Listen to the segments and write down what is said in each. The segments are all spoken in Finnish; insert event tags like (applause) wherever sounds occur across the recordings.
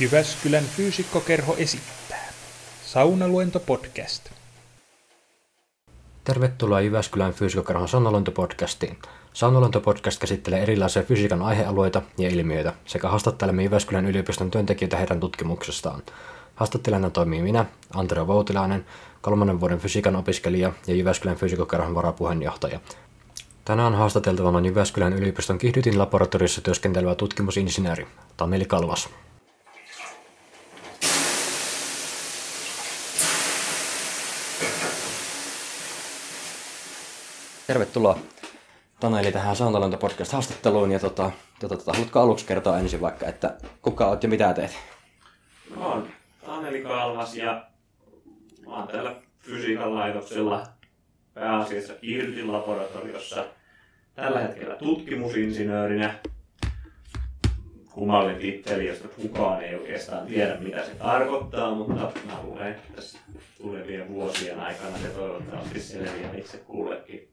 Jyväskylän fyysikkokerho esittää. Saunaluento podcast. Tervetuloa Jyväskylän fyysikkokerhon Saunaluento-podcastiin. Saunaluento-podcast käsittelee erilaisia fysiikan aihealueita ja ilmiöitä sekä haastattelemme Jyväskylän yliopiston työntekijöitä heidän tutkimuksestaan. Haastattelijana toimii minä, Antero Voutilainen, kolmannen vuoden fysiikan opiskelija ja Jyväskylän fyysikkokerhon varapuheenjohtaja. Tänään haastateltavana on Jyväskylän yliopiston Kihdytin laboratoriossa työskentelevä tutkimusinsinööri Tameli Kalvas. Tervetuloa Taneli tähän Saunaluonto podcast haastatteluun ja tota, tota, tota, haluatko aluksi kertoa ensin vaikka, että kuka olet ja mitä teet? Mä oon Taneli Kalvas ja mä oon täällä fysiikan laitoksella pääasiassa Irtin laboratoriossa tällä hetkellä tutkimusinsinöörinä. Kummallinen titteli, josta kukaan ei oikeastaan tiedä mitä se tarkoittaa, mutta mä luulen, että tässä tulevien vuosien aikana se toivottavasti selviää itse kullekin.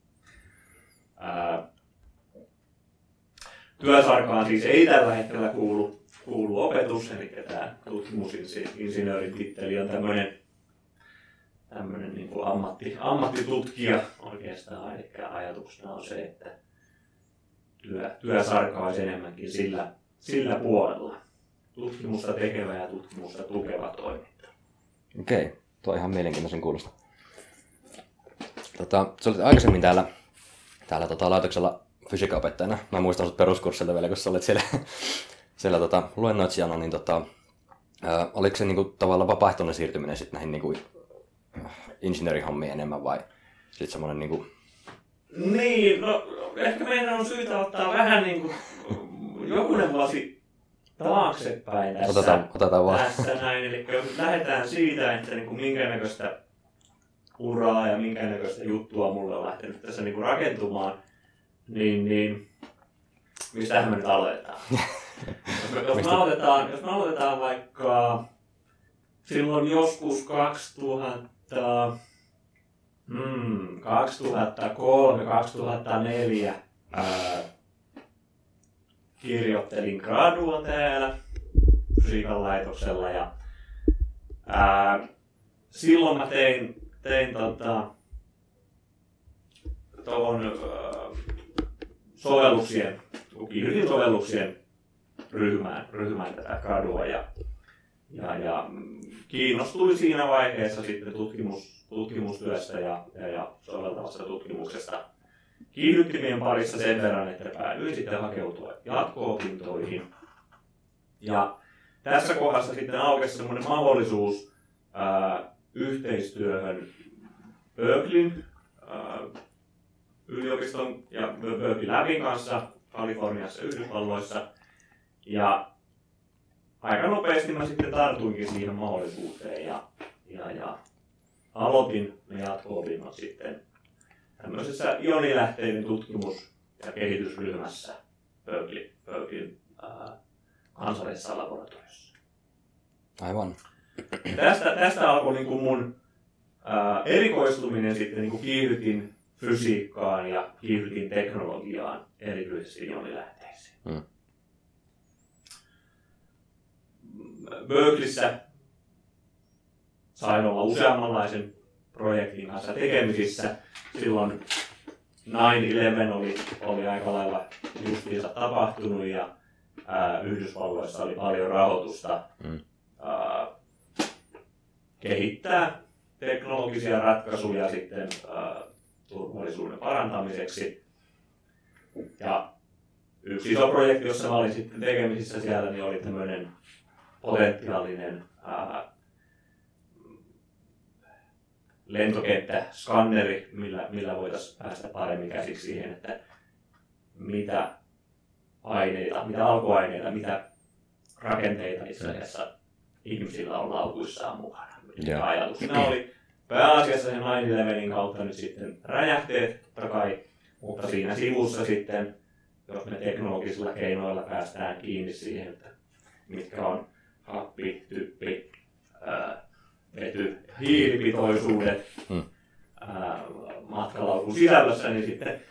Työsarkaan siis ei tällä hetkellä kuulu, kuulu opetus, eli tämä tutkimusinsinöörin titteli on tämmöinen tämmöinen niin kuin ammatti, ammattitutkija oikeastaan. Eli ajatuksena on se, että työ, työsarka olisi enemmänkin sillä, sillä puolella. Tutkimusta tekevä ja tutkimusta tukeva toiminta. Okei, tuo on ihan mielenkiintoisen kuulosta. Tota, sä olit aikaisemmin täällä, täällä tota, laitoksella fysiikaopettajana. Mä muistan sut peruskurssilta vielä, kun sä olit siellä, (laughs) siellä tota, luennoitsijana, niin tota, ää, oliko se niinku, tavallaan vapaaehtoinen siirtyminen sitten näihin niinku, insinöörihommiin enemmän vai sitten semmoinen niinku... Niin, no ehkä meidän on syytä ottaa vähän niin kuin jokunen vuosi taaksepäin tässä, Otetaan, otetaan vaan. tässä näin. Eli lähdetään siitä, että niin kuin minkä näköistä uraa ja minkä näköistä juttua mulle on lähtenyt tässä niin kuin rakentumaan, niin, niin mistähän me nyt aloitetaan? jos, me, jos, me aloitetaan, jos me aloitetaan vaikka silloin joskus 2000, hmm, 2003-2004 ää, kirjoittelin gradua täällä fysiikan laitoksella ja ää, silloin mä tein, tein tota, tuohon sovelluksien, kiihdytin sovelluksien ryhmään, ryhmään tätä gradua ja, ja, ja kiinnostuin siinä vaiheessa sitten tutkimus, tutkimustyöstä ja, ja, ja soveltavasta tutkimuksesta kiihdyttimien parissa sen verran, että päädyin sitten hakeutua jatko-opintoihin. Ja tässä kohdassa sitten aukesi semmoinen mahdollisuus ää, yhteistyöhön Berkeleyn ää, yliopiston ja Berkeley Labin kanssa Kaliforniassa Yhdysvalloissa. Ja aika nopeasti mä sitten tartuinkin siihen mahdollisuuteen ja, ja, ja aloitin ne jatko-opinnot sitten tämmöisessä ionilähteiden tutkimus- ja kehitysryhmässä Berkeley, Berkeley ää, kansallisessa laboratoriossa. Aivan. Tästä, tästä alkoi niin kuin mun ää, erikoistuminen sitten niin kuin kiihdytin fysiikkaan ja kiihdytin teknologiaan, erityisesti ionilähteisiin. Hmm. Berkeleyssä sain olla useammanlaisen projektin kanssa tekemisissä. Silloin 9-11 oli, oli aika lailla justiinsa tapahtunut ja ää, Yhdysvalloissa oli paljon rahoitusta Mm. ää, kehittää teknologisia ratkaisuja sitten ää, turvallisuuden parantamiseksi. Ja yksi iso projekti, jossa mä olin sitten tekemisissä siellä, niin oli tämmöinen potentiaalinen ää, lentokenttä, skanneri, millä, millä voitaisiin päästä paremmin käsiksi siihen, että mitä aineita, mitä alkuaineita, mitä rakenteita itse asiassa ihmisillä on laukuissaan mukana. Ja ajatuksena oli pääasiassa sen 9 kautta nyt sitten räjähteet, totta kai, mutta siinä sivussa sitten, jos me teknologisilla keinoilla päästään kiinni siihen, että mitkä on happi, typpi, ää, vety, hiilipitoisuudet Hmm. ää, matkalaukun sisällössä, niin sitten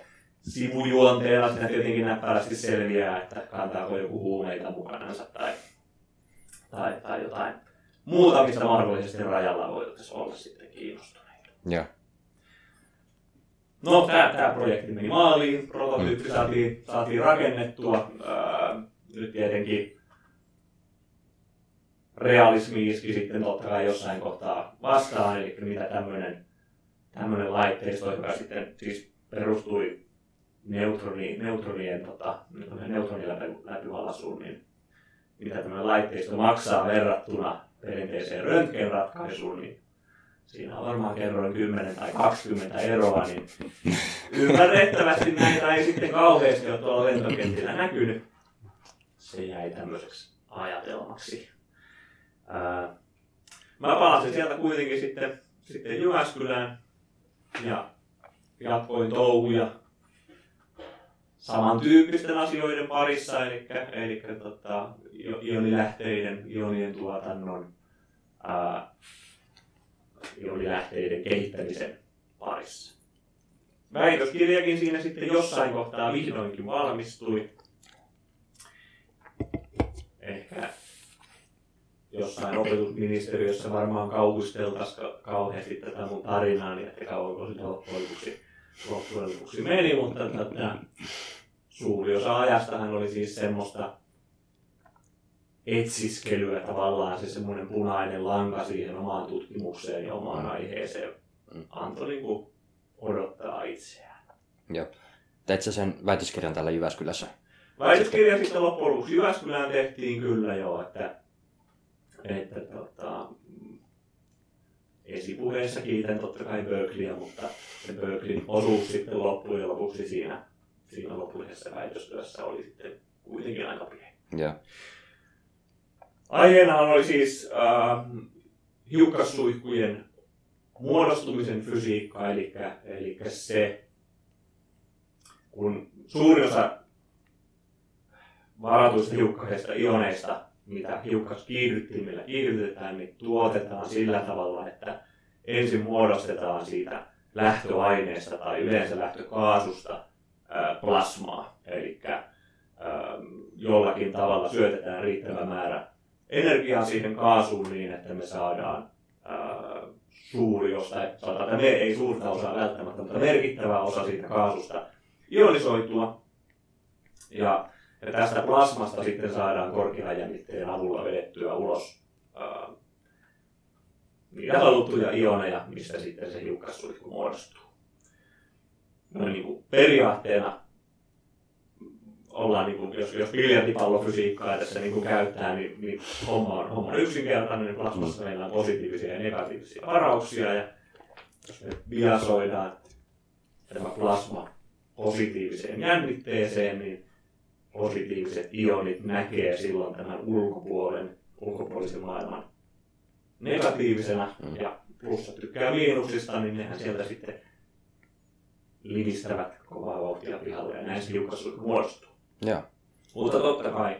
sivujuonteena siinä tietenkin näppärästi selviää, että kantaako joku huumeita mukanansa tai, tai, tai jotain muuta, mistä mahdollisesti rajalla voitaisiin olla sitten kiinnostuneita. Joo. No, tämä, tämä projekti meni maaliin, prototyyppi saatiin, saatiin rakennettua. Ää, nyt tietenkin realismi iski sitten totta kai jossain kohtaa vastaan, eli mitä tämmöinen tämmöinen laitteisto, joka sitten siis perustui neutroni, neutronien, tota, neutroniläpyvalasuun, niin mitä tämmöinen laitteisto maksaa verrattuna perinteiseen röntgenratkaisuun, niin siinä on varmaan kerroin 10 tai 20 eroa, niin ymmärrettävästi näitä ei sitten kauheasti ole tuolla lentokentillä näkynyt. Se jäi tämmöiseksi ajatelmaksi. Mä palasin sieltä kuitenkin sitten, sitten Jyväskylään ja jatkoin touhuja samantyyppisten asioiden parissa, eli, eli tota, ionilähteiden, ionien tuotannon, ää, ionilähteiden kehittämisen parissa. Väitöskirjakin siinä sitten jossain kohtaa vihdoinkin valmistui. Ehkä jossain opetusministeriössä varmaan kauhisteltaisiin kauheasti tätä mun tarinaa, niin että kauanko sitä loppujen lopuksi, meni, mutta tätä, suuri osa ajastahan oli siis semmoista etsiskelyä tavallaan, se semmoinen punainen lanka siihen omaan tutkimukseen ja omaan aiheeseen Mm. antoi niin kuin odottaa itseään. Joo. Teit sä sen väitöskirjan täällä Jyväskylässä? Väitöskirja sitten loppujen lopuksi Jyväskylään tehtiin kyllä jo, että, että tota, esipuheessa kiitän totta kai Berkeleyä, mutta se Berkeleyn osuus sitten loppujen lopuksi siinä, siinä lopullisessa väitöstyössä oli sitten kuitenkin aika pieni. Joo. Aiheena oli siis äh, hiukkassuihkujen muodostumisen fysiikka, eli, eli se, kun suurin osa varatuista hiukkasista ioneista, mitä hiukkaskiihdyttimillä kiihdytetään, niin tuotetaan sillä tavalla, että ensin muodostetaan siitä lähtöaineesta tai yleensä lähtökaasusta plasmaa. Eli jollakin tavalla syötetään riittävä määrä energiaa siihen kaasuun niin, että me saadaan suuri osa, sanotaan, me ei suurta osaa välttämättä, mutta merkittävä osa siitä kaasusta ionisoitua. Ja, ja tästä plasmasta sitten saadaan korkean jännitteen avulla vedettyä ulos niitä haluttuja ioneja, mistä sitten se hiukkassuihku muodostuu. No niin kuin periaatteena ollaan, niin kuin, jos, jos biljardipallofysiikkaa tässä niin kuin käyttää, niin, niin homma, on, homma on yksinkertainen. Niin plasmassa meillä on positiivisia ja negatiivisia varauksia. Ja jos me biasoidaan tämä plasma positiiviseen jännitteeseen, niin positiiviset ionit näkee silloin tämän ulkopuolen, ulkopuolisen maailman negatiivisena. Mm. Ja plussa tykkää miinuksista, niin nehän sieltä sitten livistävät kovaa vauhtia pihalle ja näin se hiukkassuihku muodostuu. Joo. Mutta totta kai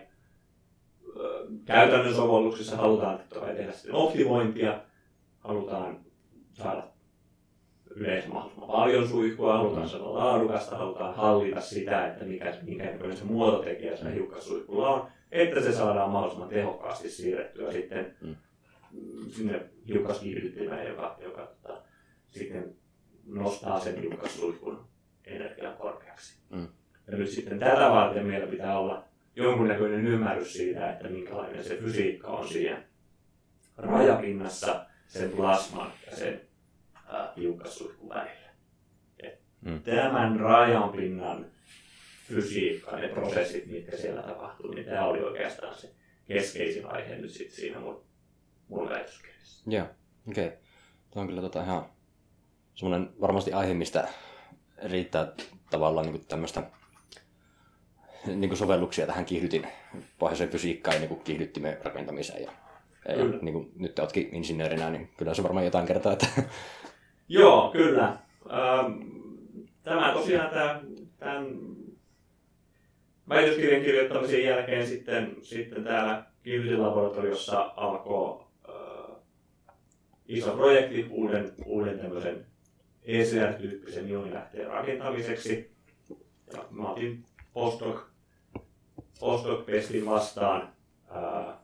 käytännön sovelluksissa halutaan tehdä sitten optimointia, halutaan saada yleensä mahdollisimman paljon suihkua, halutaan saada laadukasta, halutaan hallita sitä, että mikä, näköinen se muototekijä se hiukkassuihkulla on, että se saadaan mahdollisimman tehokkaasti siirrettyä sitten Mm. sinne hiukkaskiihdyttimeen, joka, joka tota, sitten nostaa sen hiukkassuihkun energian korkeaksi. Mm. Ja nyt sitten tätä varten meillä pitää olla jonkunnäköinen ymmärrys siitä, että minkälainen se fysiikka on siinä rajapinnassa sen plasman ja sen hiukkassuihkun välillä. Et Mm. Tämän rajanpinnan fysiikka, ne prosessit, mitkä siellä tapahtuu, niin tämä oli oikeastaan se keskeisin aihe nyt sitten siinä mun, mun väitöskirjassa. Joo. Okei. Okay. Tuo on kyllä tota ihan semmoinen varmasti aihe, mistä riittää tavallaan niin tämmöistä niin kuin sovelluksia tähän kiihdytin pohjaiseen fysiikkaan ja niin kuin kiihdyttimen rakentamiseen. Ja, ja niin kuin nyt te oletkin insinöörinä, niin kyllä se varmaan jotain kertaa, että (laughs) Joo, kyllä. Ähm, Tämä tosiaan tämä, tämän väitöskirjan kirjoittamisen jälkeen sitten, sitten täällä Kiihdytin-laboratoriossa alkoi äh, iso projekti uuden, uuden tämmöisen ECR-tyyppisen ionilähteen rakentamiseksi. Ja mä otin postdoc, postdoc-pestin vastaan ää,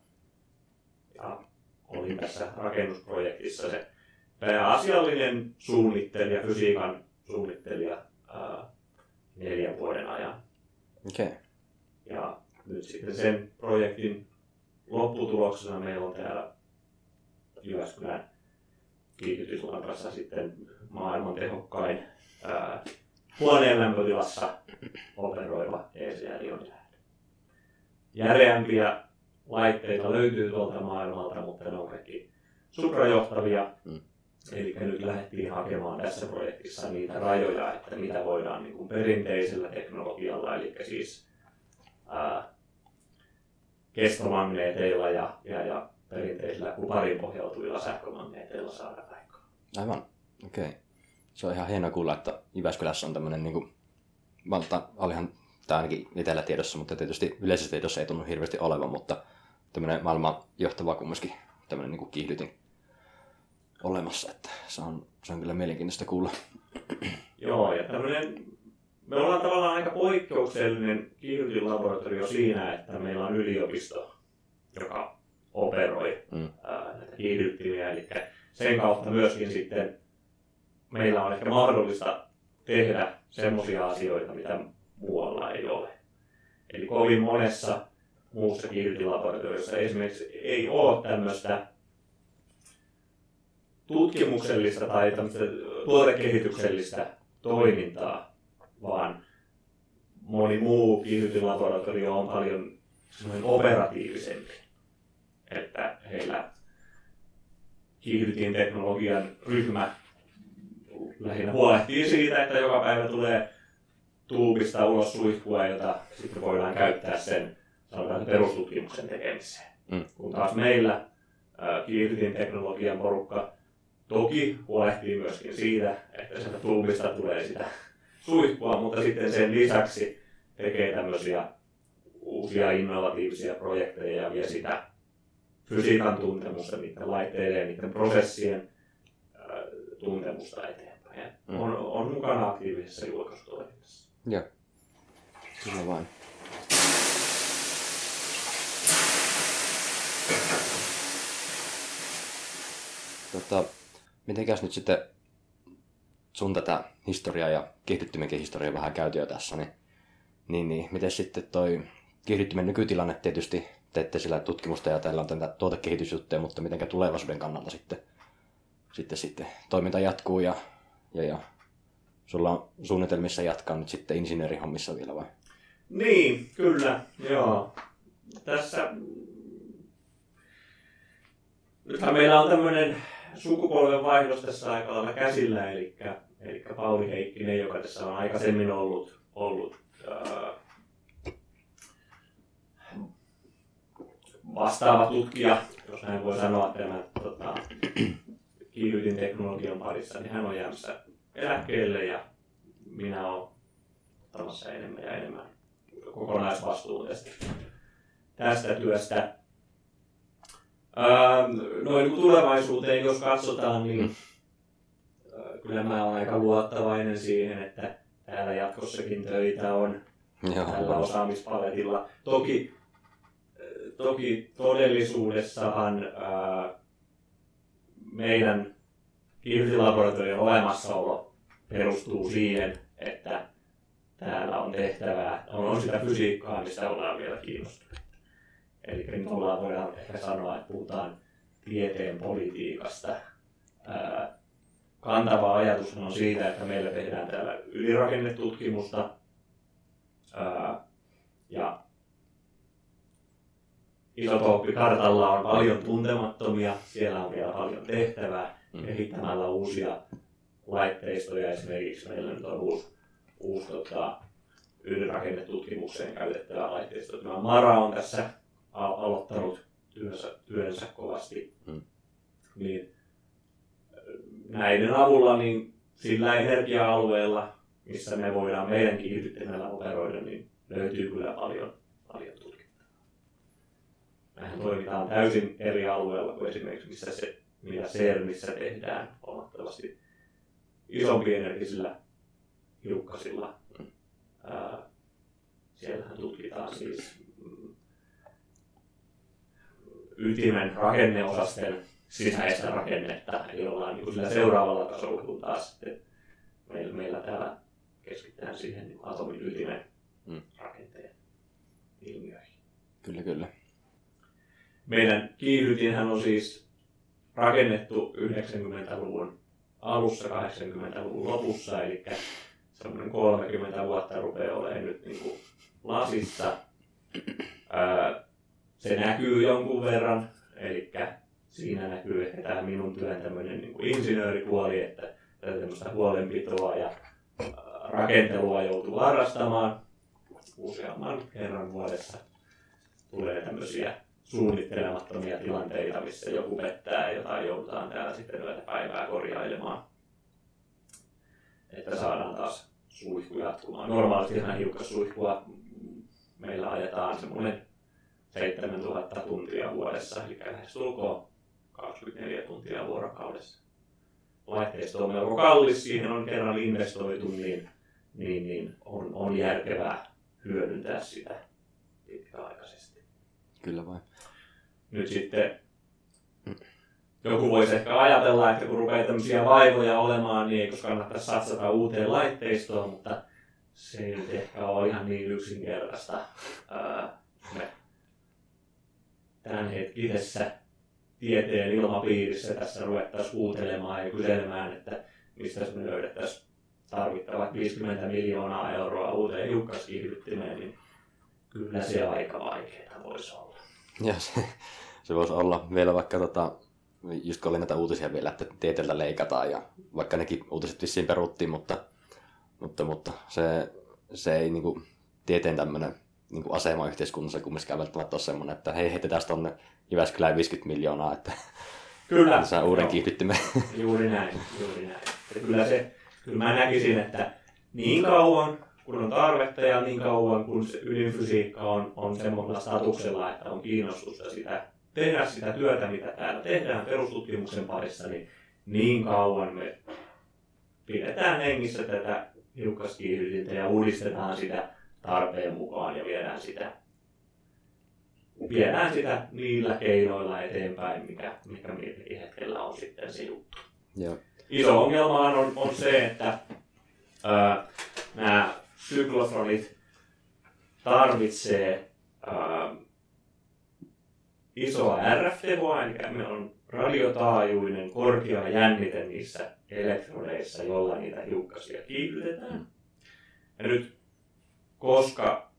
olin tässä rakennusprojektissa se pääasiallinen suunnittelija, fysiikan suunnittelija ää, neljän vuoden ajan. Okay. Ja nyt sitten sen projektin lopputuloksena meillä on täällä Jyväskylän kiihdytyslabrassa sitten maailman tehokkain ää, huoneen lämpötilassa operoiva ECR-ionilähde. Järeämpiä laitteita löytyy tuolta maailmalta, mutta ne on kaikki suprajohtavia. Mm. Eli nyt lähdettiin hakemaan tässä projektissa niitä rajoja, että mitä voidaan niin kuin perinteisellä teknologialla, eli siis ää, kestomagneeteilla ja, ja, ja perinteisillä kuparin pohjautuvilla sähkömagneeteilla saada aikaan. Aivan, okei. Okay. Se on ihan hienoa kuulla, että Jyväskylässä on tämmöinen, niin kuin, valta, olihan tämä ainakin itsellä tiedossa, mutta tietysti yleisessä tiedossa ei tunnu hirveästi olevan, mutta tämmöinen maailman johtava kumminkin tämmöinen niin kuin kiihdytin olemassa, että se on, se on kyllä mielenkiintoista kuulla. Joo, ja tämmöinen, me ollaan tavallaan aika poikkeuksellinen kiihdytinlaboratorio siinä, että meillä on yliopisto, joka operoi Mm. ää, näitä kiihdyttimiä, eli sen kautta myöskin sitten meillä on ehkä mahdollista tehdä semmoisia asioita, mitä muualla ei ole. Eli kovin monessa muussa kiihdytinlaboratoriossa esimerkiksi ei ole tämmöistä tutkimuksellista tai tämmöistä tuotekehityksellistä toimintaa, vaan moni muu kiihdytinlaboratorio on paljon operatiivisempi. Että heillä kiihdytin teknologian ryhmä lähinnä huolehtii siitä, että joka päivä tulee tuubista ulos suihkua, jota sitten voidaan käyttää sen sanotaan perustutkimuksen tekemiseen. Mm. Kun taas meillä kiihdytin teknologian porukka toki huolehtii myöskin siitä, että sieltä tuubista tulee sitä suihkua, mutta sitten sen lisäksi tekee tämmöisiä uusia innovatiivisia projekteja ja vie sitä fysiikan tuntemusta, niiden laitteiden ja niiden prosessien tuntemusta eteenpäin. Ja Mm. On, on mukana aktiivisessa julkaisutoiminnassa. Joo. Kyllä vain. Tota, mitenkäs nyt sitten sun tätä historiaa ja kiihdyttimenkin historiaa vähän käyty jo tässä, niin, niin, niin miten sitten toi kiihdyttimen nykytilanne tietysti teette sillä tutkimusta ja teillä on tätä tuotekehitysjuttuja, mutta mitenkä tulevaisuuden kannalta sitten, sitten, sitten toiminta jatkuu ja, ja, ja sulla on suunnitelmissa jatkaa nyt sitten insinöörihommissa vielä vai? Niin, kyllä, joo. Tässä nythän meillä on tämmöinen sukupolven vaihdos tässä aika lailla käsillä, eli, eli Pauli Heikkinen, joka tässä on aikaisemmin ollut, ollut ää, vastaava tutkija, jos näin voi sanoa, tämän tota, kiihdytin teknologian parissa, niin hän on jäämässä eläkkeelle ja minä olen ottamassa enemmän ja enemmän kokonaisvastuun tästä, tästä työstä. Ähm, noin tulevaisuuteen, jos katsotaan, niin äh, kyllä mä olen aika luottavainen siihen, että täällä jatkossakin töitä on tällä osaamispaletilla. Toki, äh, toki todellisuudessahan ää, meidän kiihdytilaboratorion olemassaolo perustuu siihen, että täällä on tehtävää, on, on sitä fysiikkaa, mistä ollaan vielä kiinnostuneita. Eli nyt ollaan, voidaan ehkä sanoa, että puhutaan tieteen politiikasta. Kantava ajatus on siitä, että meillä tehdään täällä ylirakennetutkimusta ja isotooppikartalla on paljon tuntemattomia, siellä on vielä paljon tehtävää Mm. kehittämällä uusia laitteistoja. Esimerkiksi meillä nyt on uusi, uusi tota, ydinrakennetutkimukseen käytettävä laitteisto. Tämä Mara on tässä al- aloittanut työnsä, työnsä kovasti. Mm. Niin, näiden avulla niin sillä energia-alueella, missä me voidaan meidän kiihdyttimellä operoida, niin löytyy kyllä paljon, paljon tutkittavaa. Mehän toimitaan täysin eri alueella kuin esimerkiksi missä se, mitä CERNissä tehdään huomattavasti isompienergisillä hiukkasilla. Ää, siellähän tutkitaan siis mm, ytimen rakenneosasten sisäistä rakennetta, eli ollaan niin sillä seuraavalla tasolla, kun taas sitten meillä, meillä täällä keskitytään siihen niin atomin ytimen Mm. rakenteen ilmiöihin. Kyllä, kyllä. Meidän kiihdytinhän on siis rakennettu 90-luvun alussa, 80-luvun lopussa, eli semmoinen 30 vuotta rupeaa olemaan nyt niin kuin lasissa. Se näkyy jonkun verran, eli siinä näkyy ehkä tämä minun työn tämmöinen niin kuin insinööripuoli, että tämmöistä huolenpitoa ja rakentelua joutuu harrastamaan useamman kerran vuodessa. Tulee tämmöisiä suunnittelemattomia tilanteita, missä joku pettää ja jotain joudutaan täällä sitten yötä päivää korjailemaan. Että saadaan taas suihku jatkumaan. Normaalisti ihan hiukan suihkua meillä ajetaan semmoinen 7000 tuntia vuodessa, eli lähestulkoon 24 tuntia vuorokaudessa. Laitteisto on melko kallis, siihen on kerran investoitu, niin, niin, niin on, on järkevää hyödyntää sitä pitkäaikaisesti. Kyllä vain. Nyt sitten joku voisi ehkä ajatella, että kun rupeaa tämmöisiä vaivoja olemaan, niin eikö kannattaisi satsata uuteen laitteistoon, mutta se ei nyt ehkä ole ihan niin yksinkertaista. Me tämänhetkisessä tieteen ilmapiirissä tässä ruvettaisiin huutelemaan ja kyselemään, että mistä me löydettäisiin tarvittavat 50 miljoonaa euroa uuteen hiukkaskiihdyttimeen, niin kyllä se aika vaikeaa voisi olla. Ja se, se voisi olla vielä vaikka, tota, just kun oli näitä uutisia vielä, että tieteellä leikataan ja vaikka nekin uutiset vissiin peruttiin, mutta, mutta, mutta se, se ei niinku, tieteen tämmöinen niinku asema yhteiskunnassa kumminkaan välttämättä ole semmoinen, että hei heitetään tuonne Jyväskylään 50 miljoonaa, että Kyllä. (laughs) saa uuden Joo. kiihdyttimen. Juuri näin, juuri näin. Että kyllä, se, kyllä mä näkisin, että niin kauan kun on tarvetta ja niin kauan kun se ydinfysiikka on, on semmoisella statuksella, että on kiinnostusta sitä, tehdä sitä työtä, mitä täällä tehdään perustutkimuksen parissa, niin niin kauan me pidetään hengissä tätä hiukkaskiihdytintä ja uudistetaan sitä tarpeen mukaan ja viedään sitä, viedään sitä niillä keinoilla eteenpäin, mikä, mikä milläkin hetkellä on sitten se juttu. Joo. Iso ongelma on, on se, että ää, nämä syklotronit tarvitsee ää, isoa RF-tehoa, eli meillä on radiotaajuinen korkea jännite niissä elektrodeissa, jolla niitä hiukkasia kiihdytetään. Ja nyt, koska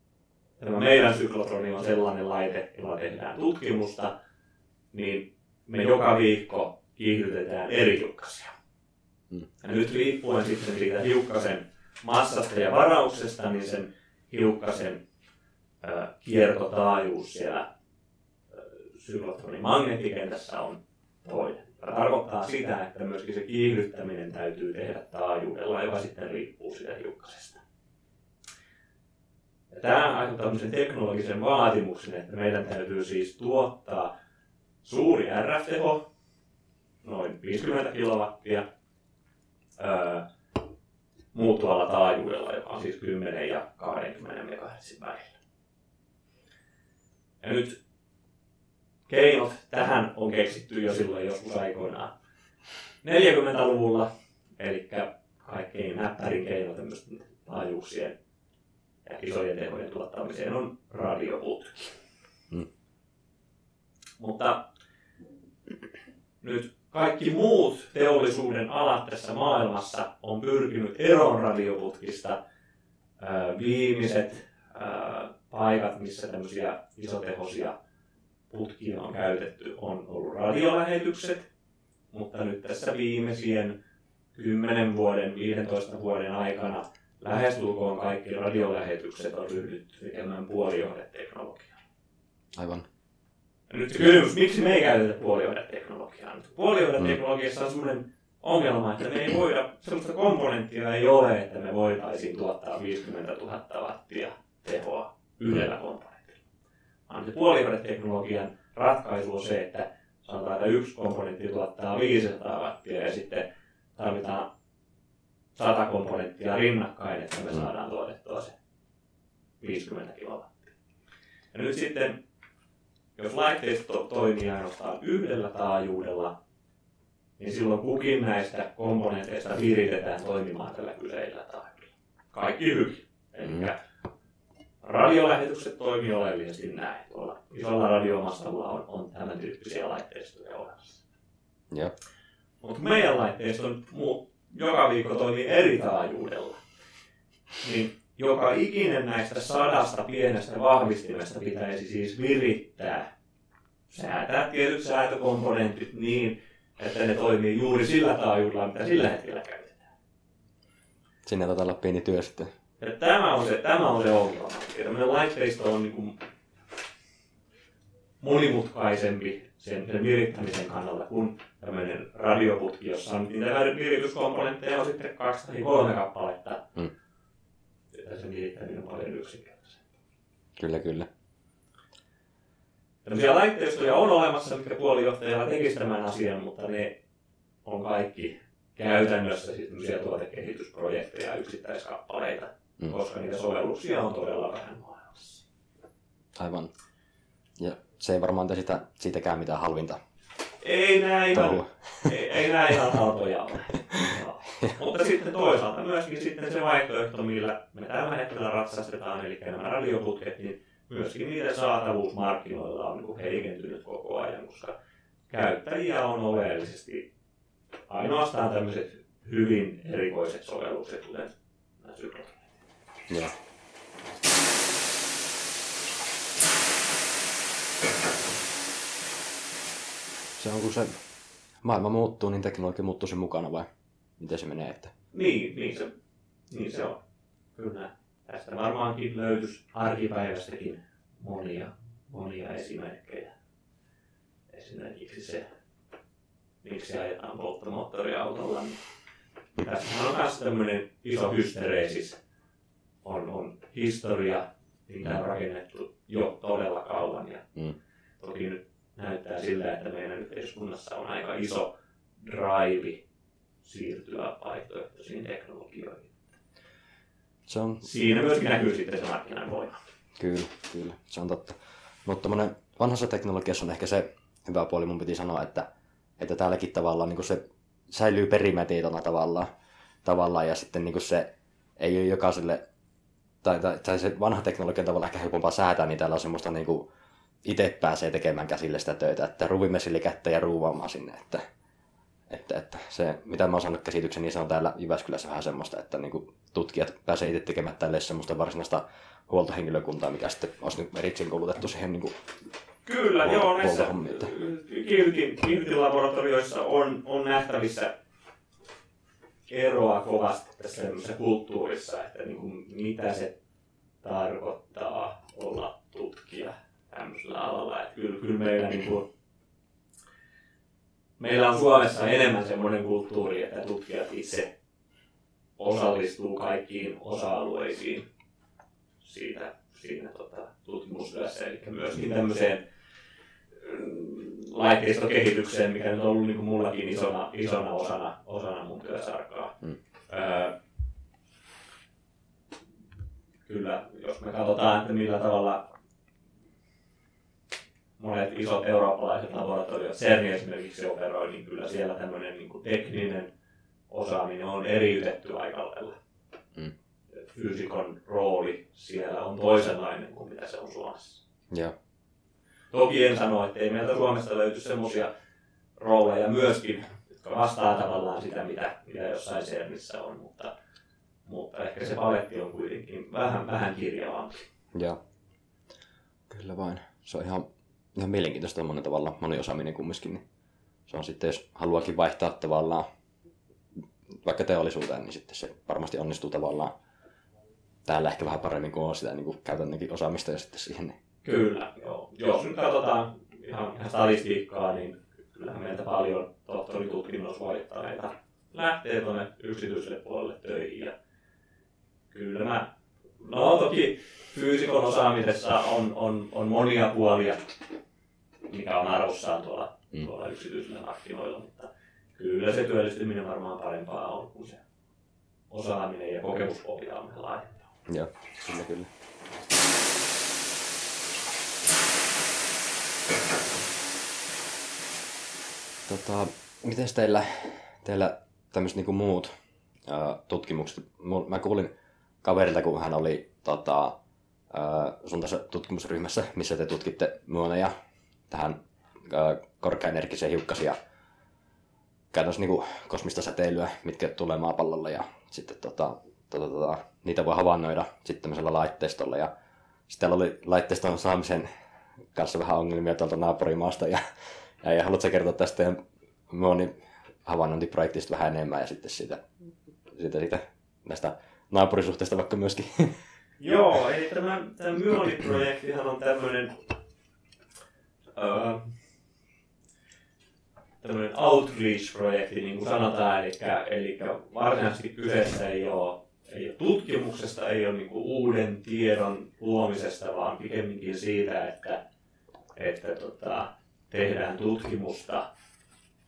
tämä meidän syklotroni on sellainen laite, jolla tehdään tutkimusta, niin me joka viikko kiihdytetään eri hiukkasia. Ja nyt riippuen sitten siitä hiukkasen massasta ja varauksesta, niin sen hiukkasen kiertotaajuus siellä syklotronin magneettikentässä on toinen. Tämä tarkoittaa sitä, että myöskin se kiihdyttäminen täytyy tehdä taajuudella, joka sitten riippuu siitä hiukkasesta. Ja tämä aiheuttaa tämmöisen teknologisen vaatimuksen, että meidän täytyy siis tuottaa suuri RF-teho, noin 50 kilowattia, muuttuvalla taajuudella, joka on siis 10 ja 20 MHz välillä. Ja nyt keinot tähän on keksitty jo silloin joskus aikoinaan 40-luvulla, eli kaikkein näppärin keino tämmöisten taajuuksien ja isojen tehojen tuottamiseen on radioputki. Mm. Mutta nyt kaikki muut teollisuuden alat tässä maailmassa on pyrkinyt eroon radioputkista. Viimeiset paikat, missä tämmöisiä isotehoisia putkia on käytetty, on ollut radiolähetykset. Mutta nyt tässä viimeisien 10 vuoden, 15 vuoden aikana lähestulkoon kaikki radiolähetykset on ryhdytty tekemään puolijohdeteknologiaa. Aivan. Ja nyt kysymys, miksi me ei käytetä puolijohdeteknologiaa? Nyt Puolijohdeteknologiassa on sellainen ongelma, että me ei voida, sellaista komponenttia ei ole, että me voitaisiin tuottaa 50 000 wattia tehoa yhdellä komponentilla. Vaan se puolijohdeteknologian ratkaisu on se, että sanotaan, että yksi komponentti tuottaa 500 wattia ja sitten tarvitaan 100 komponenttia rinnakkain, että me saadaan tuotettua se 50 kilowattia. Ja nyt sitten jos laitteisto toimii ainoastaan yhdellä taajuudella, niin silloin kukin näistä komponenteista viritetään toimimaan tällä kyseisellä taajuudella. Kaikki hyvin. Eli Mm. radiolähetykset toimii oleellisesti näin. Tuolla isolla radiomastolla on, on tämän tyyppisiä laitteistoja olemassa. Mutta meidän laitteisto on muu, joka viikko toimii eri taajuudella. Niin joka ikinen näistä sadasta pienestä vahvistimesta pitäisi siis virittää, säätää tietyt säätökomponentit niin, että ne toimii juuri sillä taajuudella, mitä sillä hetkellä käytetään. Sinne taitaa olla pieni työ sitten. Ja tämä on se, tämä on se ongelma. Ja tämmöinen laitteisto on niin kuin monimutkaisempi sen, sen virittämisen kannalta kuin tämmöinen radioputki, jossa on niitä virityskomponentteja on sitten kaksi tai kolme kappaletta. Mm. Ja sen virittäminen on paljon yksinkertaisempaa. Kyllä, kyllä. Tämmöisiä laitteistoja on olemassa, mitkä puolijohtajalla tekisi tämän asian, mutta ne on kaikki käytännössä siis tuotekehitysprojekteja, yksittäiskappaleita, Mm. koska niitä sovelluksia on todella vähän maailmassa. Aivan. Ja se ei varmaan tee sitä, siitäkään mitään halvinta Ei näin ei, ei näin ihan halpoja ole. (laughs) Mutta sitten toisaalta myöskin sitten se vaihtoehto, millä me tällä hetkellä ratsastetaan, eli nämä radioputket, niin myöskin niiden saatavuus markkinoilla on niin heikentynyt koko ajan, koska käyttäjiä on oleellisesti ainoastaan tämmöiset hyvin erikoiset sovellukset, kuten nämä syklot. Joo. Se on kun se maailma muuttuu, niin teknologia muuttuu sen mukana vai miten se menee? Että... Niin, niin se, niin se on. Kyllä. Tästä varmaankin löytyisi arkipäivästäkin monia, monia esimerkkejä. Esimerkiksi se, miksi ajetaan polttomoottoriautolla. Niin tässähän on myös tämmöinen iso hystereesis. On, on historia, niitä on rakennettu jo todella kauan. Ja Mm. toki nyt näyttää sillä, että meidän yhteiskunnassa on aika iso drive siirtyä vaihtoehtoisiin teknologioihin. Se on Siinä myöskin näkyy sitten se markkinan voima. Kyllä, kyllä, se on totta. Mutta vanhassa teknologiassa on ehkä se hyvä puoli, mun piti sanoa, että, että täälläkin tavallaan niin se säilyy perimätietona tavallaan, tavallaan ja sitten niin se ei ole jokaiselle, tai, tai, tai, se vanha teknologia tavallaan ehkä helpompaa säätää, niin täällä on semmoista niin kuin itse pääsee tekemään käsille sitä töitä, että ruvimesili kättä ja ruuvaamaan sinne, että, että, että se, mitä mä oon saanut käsityksen, niin se on täällä Jyväskylässä vähän semmoista, että niin kuin tutkijat pääsee itse tekemään tälle semmoista varsinaista huoltohenkilökuntaa, mikä sitten olisi nyt erikseen koulutettu siihen niin kuin, Kyllä, Huol- joo, näissä huoltohommia. Kirtin, Kirtin laboratorioissa on, on nähtävissä eroa kovasti tässä kulttuurissa, että niin kuin, mitä se tarkoittaa olla tutkija tämmöisellä alalla. Että kyllä, kyllä meillä, niin kuin, meillä on Suomessa enemmän semmoinen kulttuuri, että tutkijat itse osallistuu kaikkiin osa-alueisiin siitä, siinä tota, tutkimustyössä, eli myöskin tämmöiseen mm, laitteistokehitykseen, mikä nyt on ollut niin kuin mullakin isona, isona osana, osana mun työsarkaa. Mm. Öö, kyllä, jos me katsotaan, että millä tavalla monet isot eurooppalaiset laboratoriot, CERN esimerkiksi operoi, niin kyllä siellä tämmöinen niin kuin tekninen osaaminen on eriytetty aika lailla. Mm. Fyysikon rooli siellä on toisenlainen kuin mitä se on Suomessa. Joo. Toki en sano, että ei meiltä Suomesta löyty semmoisia rooleja myöskin, jotka vastaa tavallaan sitä, mitä, mitä jossain CERNissä on, mutta, mutta ehkä se paletti on kuitenkin vähän, vähän kirjavampi. Joo. Kyllä vain. Se on ihan, ihan mielenkiintoista tommonen tavalla moniosaaminen kumminkin. Niin se on sitten, jos haluakin vaihtaa tavallaan vaikka teollisuuteen, niin sitten se varmasti onnistuu tavallaan täällä ehkä vähän paremmin kuin on sitä niin kuin käytännönkin osaamista ja sitten siihen. Niin. Kyllä, joo. Jos nyt katsotaan ihan, ihan statistiikkaa, niin kyllähän meiltä paljon tohtoritutkinnon suorittaneita lähtee tuonne yksityiselle puolelle töihin. Ja kyllä mä, no toki fyysikon osaamisessa on, on, on monia puolia, mikä on arvossaan tuolla, Mm. tuolla yksityisillä markkinoilla, mutta kyllä se työllistyminen varmaan parempaa on kuin se osaaminen ja kokemuspohja on laajempaa. Joo, kyllä kyllä. Tota, miten teillä, teillä tämmöiset niinku muut ää, tutkimukset? Mä kuulin kaverilta, kun hän oli tota, sun tässä tutkimusryhmässä, missä te tutkitte muoneja tähän ää, korkeaenergiseen hiukkasia käytännössä niinku kosmista säteilyä, mitkä tulee maapallolle ja sitten tota, tota, tota, niitä voi havainnoida sitten tämmöisellä laitteistolla. Ja sitten oli laitteiston saamisen kanssa vähän ongelmia tuolta naapurimaasta ja, ja, ja haluatko kertoa tästä teidän muonin havainnointiprojektista vähän enemmän ja sitten siitä, siitä, siitä näistä naapurisuhteista vaikka myöskin. (laughs) Joo, eli tämä, tämä Myoni-projektihan on tämmöinen öö, tämmöinen outreach-projekti, niin kuin sanotaan, eli, eli varsinaisesti kyseessä ei ole, ei ole tutkimuksesta, ei ole niin kuin uuden tiedon luomisesta, vaan pikemminkin siitä, että, että tota, tehdään tutkimusta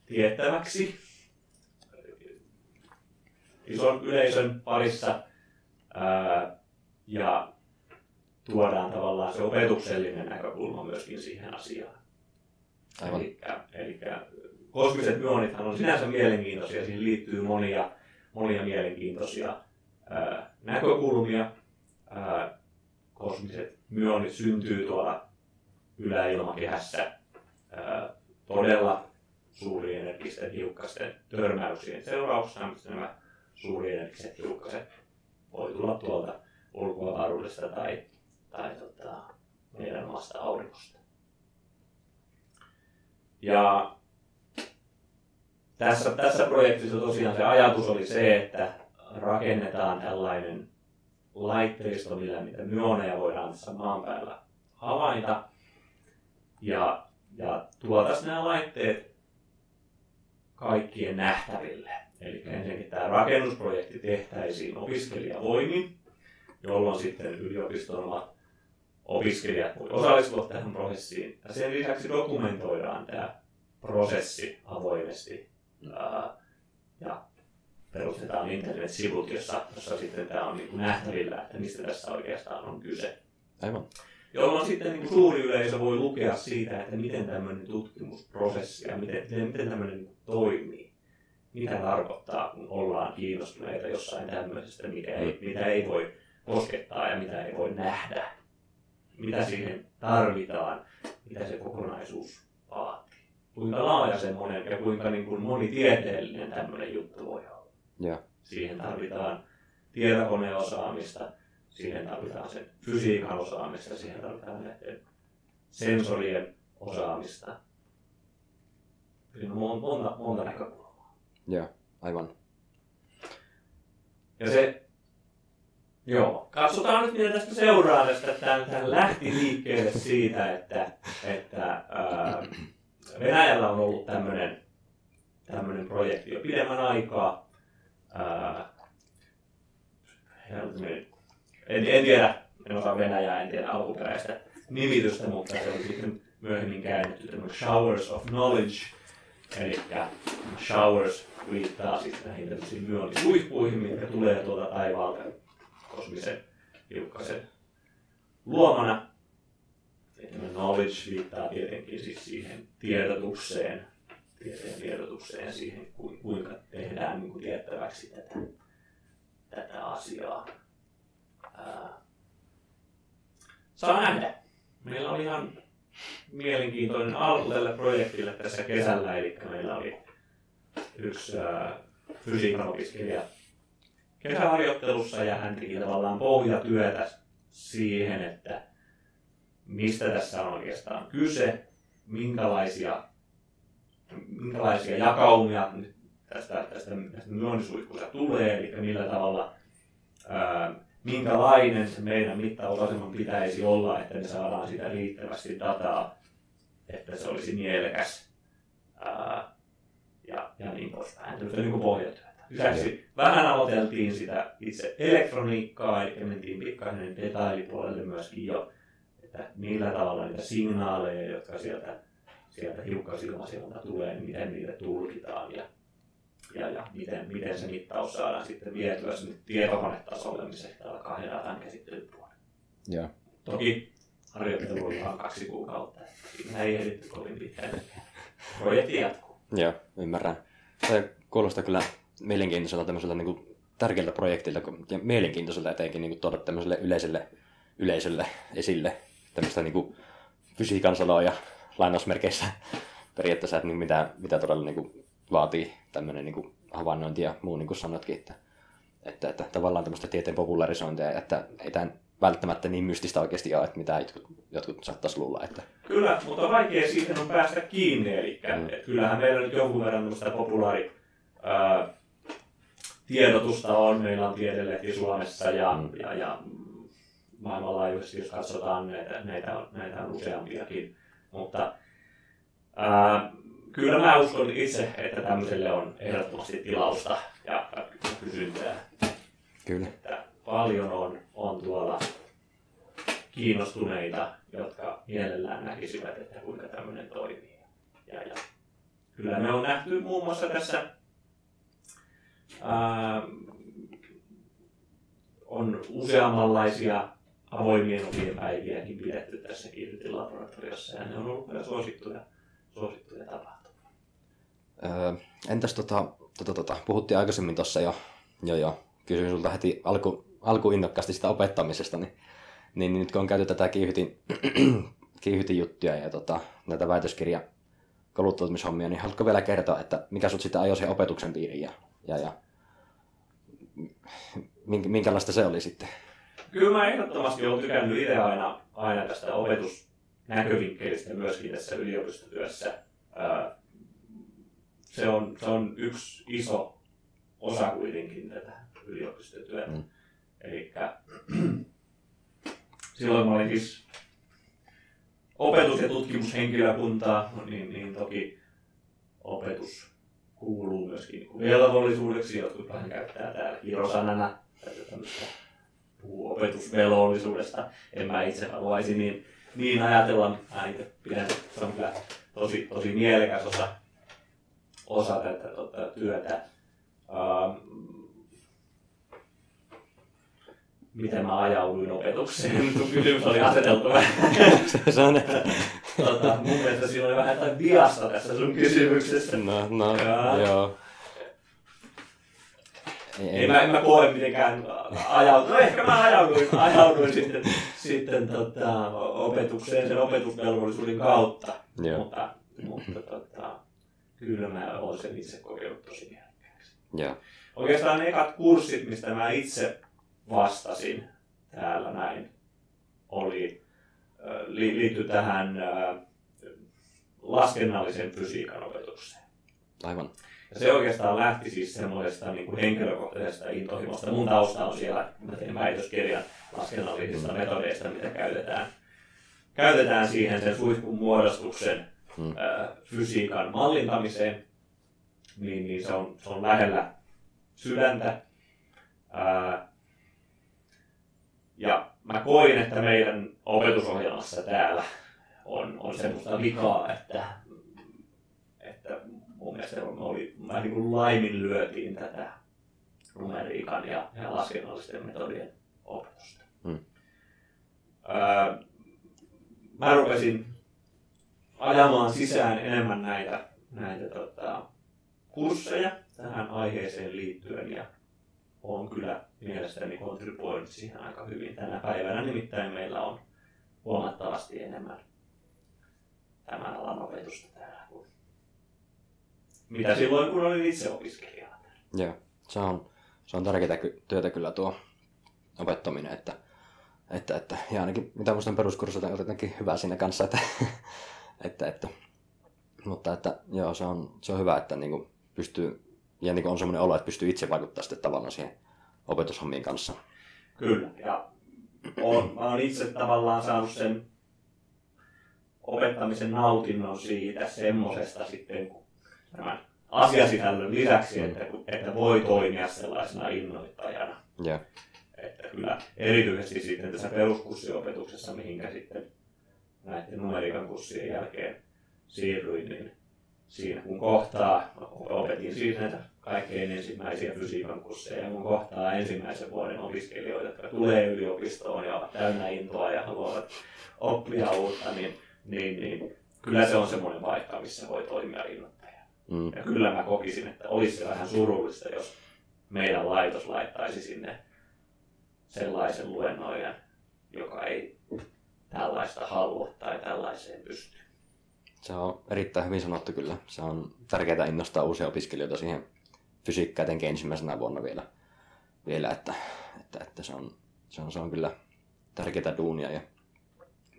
tiettäväksi ison yleisön parissa ää, ja tuodaan tavallaan se opetuksellinen näkökulma myöskin siihen asiaan. Aivan. Eli, eli kosmiset myonithan on sinänsä mielenkiintoisia, siihen liittyy monia, monia mielenkiintoisia ää, näkökulmia. Ää, kosmiset myonit syntyy tuolla yläilmakehässä ää, todella suurienergisten hiukkasten törmäyksien seurauksena, mistä nämä suurienergiset hiukkaset voi tulla tuolta ulkoavaruudesta tai, tai tota, meidän omasta aurinkosta. Ja tässä, tässä projektissa tosiaan se ajatus oli se, että rakennetaan tällainen laitteisto, millä niitä myoneja voidaan tässä maan päällä havaita. Ja, ja tuotaisiin nämä laitteet kaikkien nähtäville. Eli ensinnäkin tämä rakennusprojekti tehtäisiin opiskelijavoimin, jolloin sitten yliopistolla opiskelijat voi osallistua tähän prosessiin. Ja sen lisäksi dokumentoidaan tämä prosessi avoimesti ja perustetaan internet-sivut, jossa, jossa sitten tämä on niin kuin nähtävillä, että mistä tässä oikeastaan on kyse. Aivan. Jolloin sitten niin kuin suuri yleisö voi lukea siitä, että miten tämmöinen tutkimusprosessi ja miten, miten, miten tämmöinen niin toimii. Mitä tarkoittaa, kun ollaan kiinnostuneita jossain tämmöisestä, mikä ei, mitä ei voi koskettaa ja mitä ei voi nähdä. Mitä siihen tarvitaan, mitä se kokonaisuus vaatii kuinka laaja semmoinen ja kuinka niin kuin monitieteellinen tämmöinen juttu voi olla. Yeah. Siihen tarvitaan tietokoneosaamista, siihen tarvitaan sen fysiikan osaamista, siihen tarvitaan näiden sensorien osaamista. Siinä on monta, monta näkökulmaa. Joo, aivan. Ja se, joo, katsotaan nyt mitä tästä seuraa tästä. Tämä lähti liikkeelle siitä, että, että ää, Venäjällä on ollut tämmöinen tämmöinen projekti jo pidemmän aikaa. Ää, en, en tiedä, en osaa Venäjää, en tiedä alkuperäistä nimitystä, mutta se on sitten myöhemmin käännetty tämmöinen Showers of Knowledge. Eli showers viittaa sitten näihin tämmöisiin myonisuihkuihin, mitkä tulee tuolta taivaalta kosmisen hiukkasen luomana. Tämä knowledge viittaa tietenkin siis siihen tiedotukseen, tieteen tiedotukseen siihen, kuinka tehdään niin kuin tiettäväksi tätä, tätä asiaa. Saa nähdä. Meillä oli ihan mielenkiintoinen alku tälle projektille tässä kesällä, eli meillä oli yksi ää, fysiikan opiskelija kesäharjoittelussa ja hän teki tavallaan pohjatyötä siihen, että mistä tässä on oikeastaan kyse, minkälaisia, minkälaisia jakaumia tästä, tästä, tästä tulee, eli millä tavalla, ää, minkälainen se meidän mittausaseman pitäisi olla, että me saadaan sitä riittävästi dataa, että se olisi mielekäs ää, ja, niin poispäin. Tämmöistä niin pohjatyötä. Lisäksi vähän aloiteltiin sitä itse elektroniikkaa, eli mentiin pikkainen detailipuolelle myöskin jo että millä tavalla niitä signaaleja, jotka sieltä, sieltä hiukkasilmasijalta tulee, niin miten niitä tulkitaan ja, ja, ja miten, miten se mittaus saadaan sitten vietyä sinne tietokonetasolle, missä sitten alkaa he datan käsittelypuolelle. Ja. Toki harjoittelu oli vain kaksi kuukautta. Siinä ei ehditty kovin pitkään. Projekti jatkuu. Joo, ymmärrän. Se kuulostaa kyllä mielenkiintoiselta tämmöiseltä niin tärkeältä projektilta ja mielenkiintoiselta etenkin niin tuoda tämmöiselle yleiselle yleisölle esille tämmöistä niin fysiikan sanoja lainausmerkeissä. Periaatteessa, että niin mitä, mitä todella niin kuin, vaatii tämmöinen niin kuin, havainnointi ja muu, niin kuin sanotkin, että, että, että tavallaan tämmöistä tieteen popularisointia, että ei tämän välttämättä niin mystistä oikeasti ole, että mitä jotkut, jotkut saattaisi luulla. Että... Kyllä, mutta vaikea siihen on päästä kiinni. Eli mm. et kyllähän meillä nyt jonkun verran tämmöistä populaari ää, tiedotusta on. Meillä on tiedelehti Suomessa ja, mm. ja, ja maailmanlaajuisesti, jos katsotaan, näitä, näitä, on, näitä on useampiakin. Mutta ää, kyllä mä uskon itse, että tämmöiselle on ehdottomasti tilausta ja kysyntää. Kyllä. Että paljon on, on tuolla kiinnostuneita, jotka mielellään näkisivät, että kuinka tämmöinen toimii. Ja, ja kyllä me on nähty muun muassa tässä ää, on useammanlaisia avoimien ovien päiviäkin pidetty tässä Kiirutin laboratoriossa ja ne on ollut myös suosittuja, suosittuja tapahtumia. Öö, entäs tota, tota, tota, puhuttiin aikaisemmin tuossa jo, jo, jo, kysyin sulta heti alku, alku innokkaasti sitä opettamisesta, niin, niin, niin nyt kun on käyty tätä kiihytin, (clears throat) kiihytin juttuja ja tota, näitä väitöskirja kouluttautumishommia, niin haluatko vielä kertoa, että mikä sut sitä ajoi sen opetuksen piiriin ja, ja, ja minkälaista se oli sitten? Kyllä mä ehdottomasti olen tykännyt itse aina, aina tästä opetusnäkövinkkelistä myöskin tässä yliopistotyössä. Se on, se on yksi iso osa kuitenkin tätä yliopistotyötä. Mm. Eli (clears throat) silloin mä olin siis opetus- ja tutkimushenkilökuntaa, niin, niin toki opetus kuuluu myöskin velvollisuudeksi. Jotkut vähän käyttää täällä kirosanana puhuu opetusvelvollisuudesta. En mä itse haluaisi niin, niin ajatella. Mä itse pidän, se on kyllä tosi, tosi mielekäs osa, osa tätä tota, työtä. Um, miten mä ajauduin opetukseen. (laughs) Tuo kysymys oli aseteltu vähän. (laughs) se on... tota, mun mielestä siinä oli vähän jotain biasta tässä sun kysymyksessä. No, no, ja... joo. Ei, ei, mä, en mä koe mitenkään ajautua. No ehkä mä ajauduin, ajauduin sitten, sitten tota, opetukseen sen opetusvelvollisuuden kautta. Joo. Mutta, mutta tota, kyllä mä olen sen itse kokenut tosi. Joo. Oikeastaan ne ekat kurssit, mistä mä itse vastasin täällä näin, oli, li, liitty tähän laskennallisen fysiikan opetukseen. Aivan. Ja se oikeastaan lähti siis semmoisesta niin kuin henkilökohtaisesta intohimosta. Mun tausta on siellä, mä tein väitöskirjan laskennallisista mm. metodeista, mitä käytetään, käytetään siihen sen suihkun muodostuksen mm. ä, fysiikan mallintamiseen. Niin, niin se, on, se on lähellä sydäntä. Ää, ja mä koin, että meidän opetusohjelmassa täällä on, on semmoista vikaa, että, että mun mielestä me oli, mä niin kuin laiminlyötiin tätä numeriikan ja, ja laskennallisten metodien opetusta. Hmm. Öö, mä rupesin ajamaan sisään enemmän näitä, näitä tota, kursseja tähän aiheeseen liittyen ja on kyllä mielestäni kontribuoinut siihen aika hyvin tänä päivänä. Nimittäin meillä on huomattavasti enemmän tämän alan opetusta täällä kuin mitä silloin, kun olin itse opiskelijana. Joo, se on, se on tärkeää työtä kyllä tuo opettaminen, että, että, että ja ainakin mitä muistan peruskurssilta on jotenkin hyvä siinä kanssa, että, (laughs) että, että mutta että joo, se on, se on hyvä, että niin kuin pystyy ja niin on semmoinen olo, että pystyy itse vaikuttaa sitten tavallaan siihen opetushommien kanssa. Kyllä, ja on, mä olen itse tavallaan saanut sen opettamisen nautinnon siitä semmoisesta sitten tämän asiasisällön lisäksi, että, että voi toimia sellaisena innoittajana. Yeah. Että kyllä erityisesti sitten tässä peruskurssiopetuksessa, mihinkä sitten näiden numeriikan kurssien jälkeen siirryin, niin siinä kun kohtaa, opetin siis näitä kaikkein ensimmäisiä fysiikan kursseja, ja kun kohtaa ensimmäisen vuoden opiskelijoita, jotka tulee yliopistoon ja ovat täynnä intoa ja haluavat oppia uutta, niin, niin, niin kyllä se on semmoinen paikka, missä voi toimia innoittajana. Mm. Ja kyllä mä kokisin, että olisi se vähän surullista, jos meidän laitos laittaisi sinne sellaisen luennoijan, joka ei tällaista halua tai tällaiseen pysty. Se on erittäin hyvin sanottu kyllä. Se on tärkeää innostaa uusia opiskelijoita siihen fysiikkaan etenkin ensimmäisenä vuonna vielä, vielä että, että, että se, on, se, on, se on kyllä tärkeää duunia ja,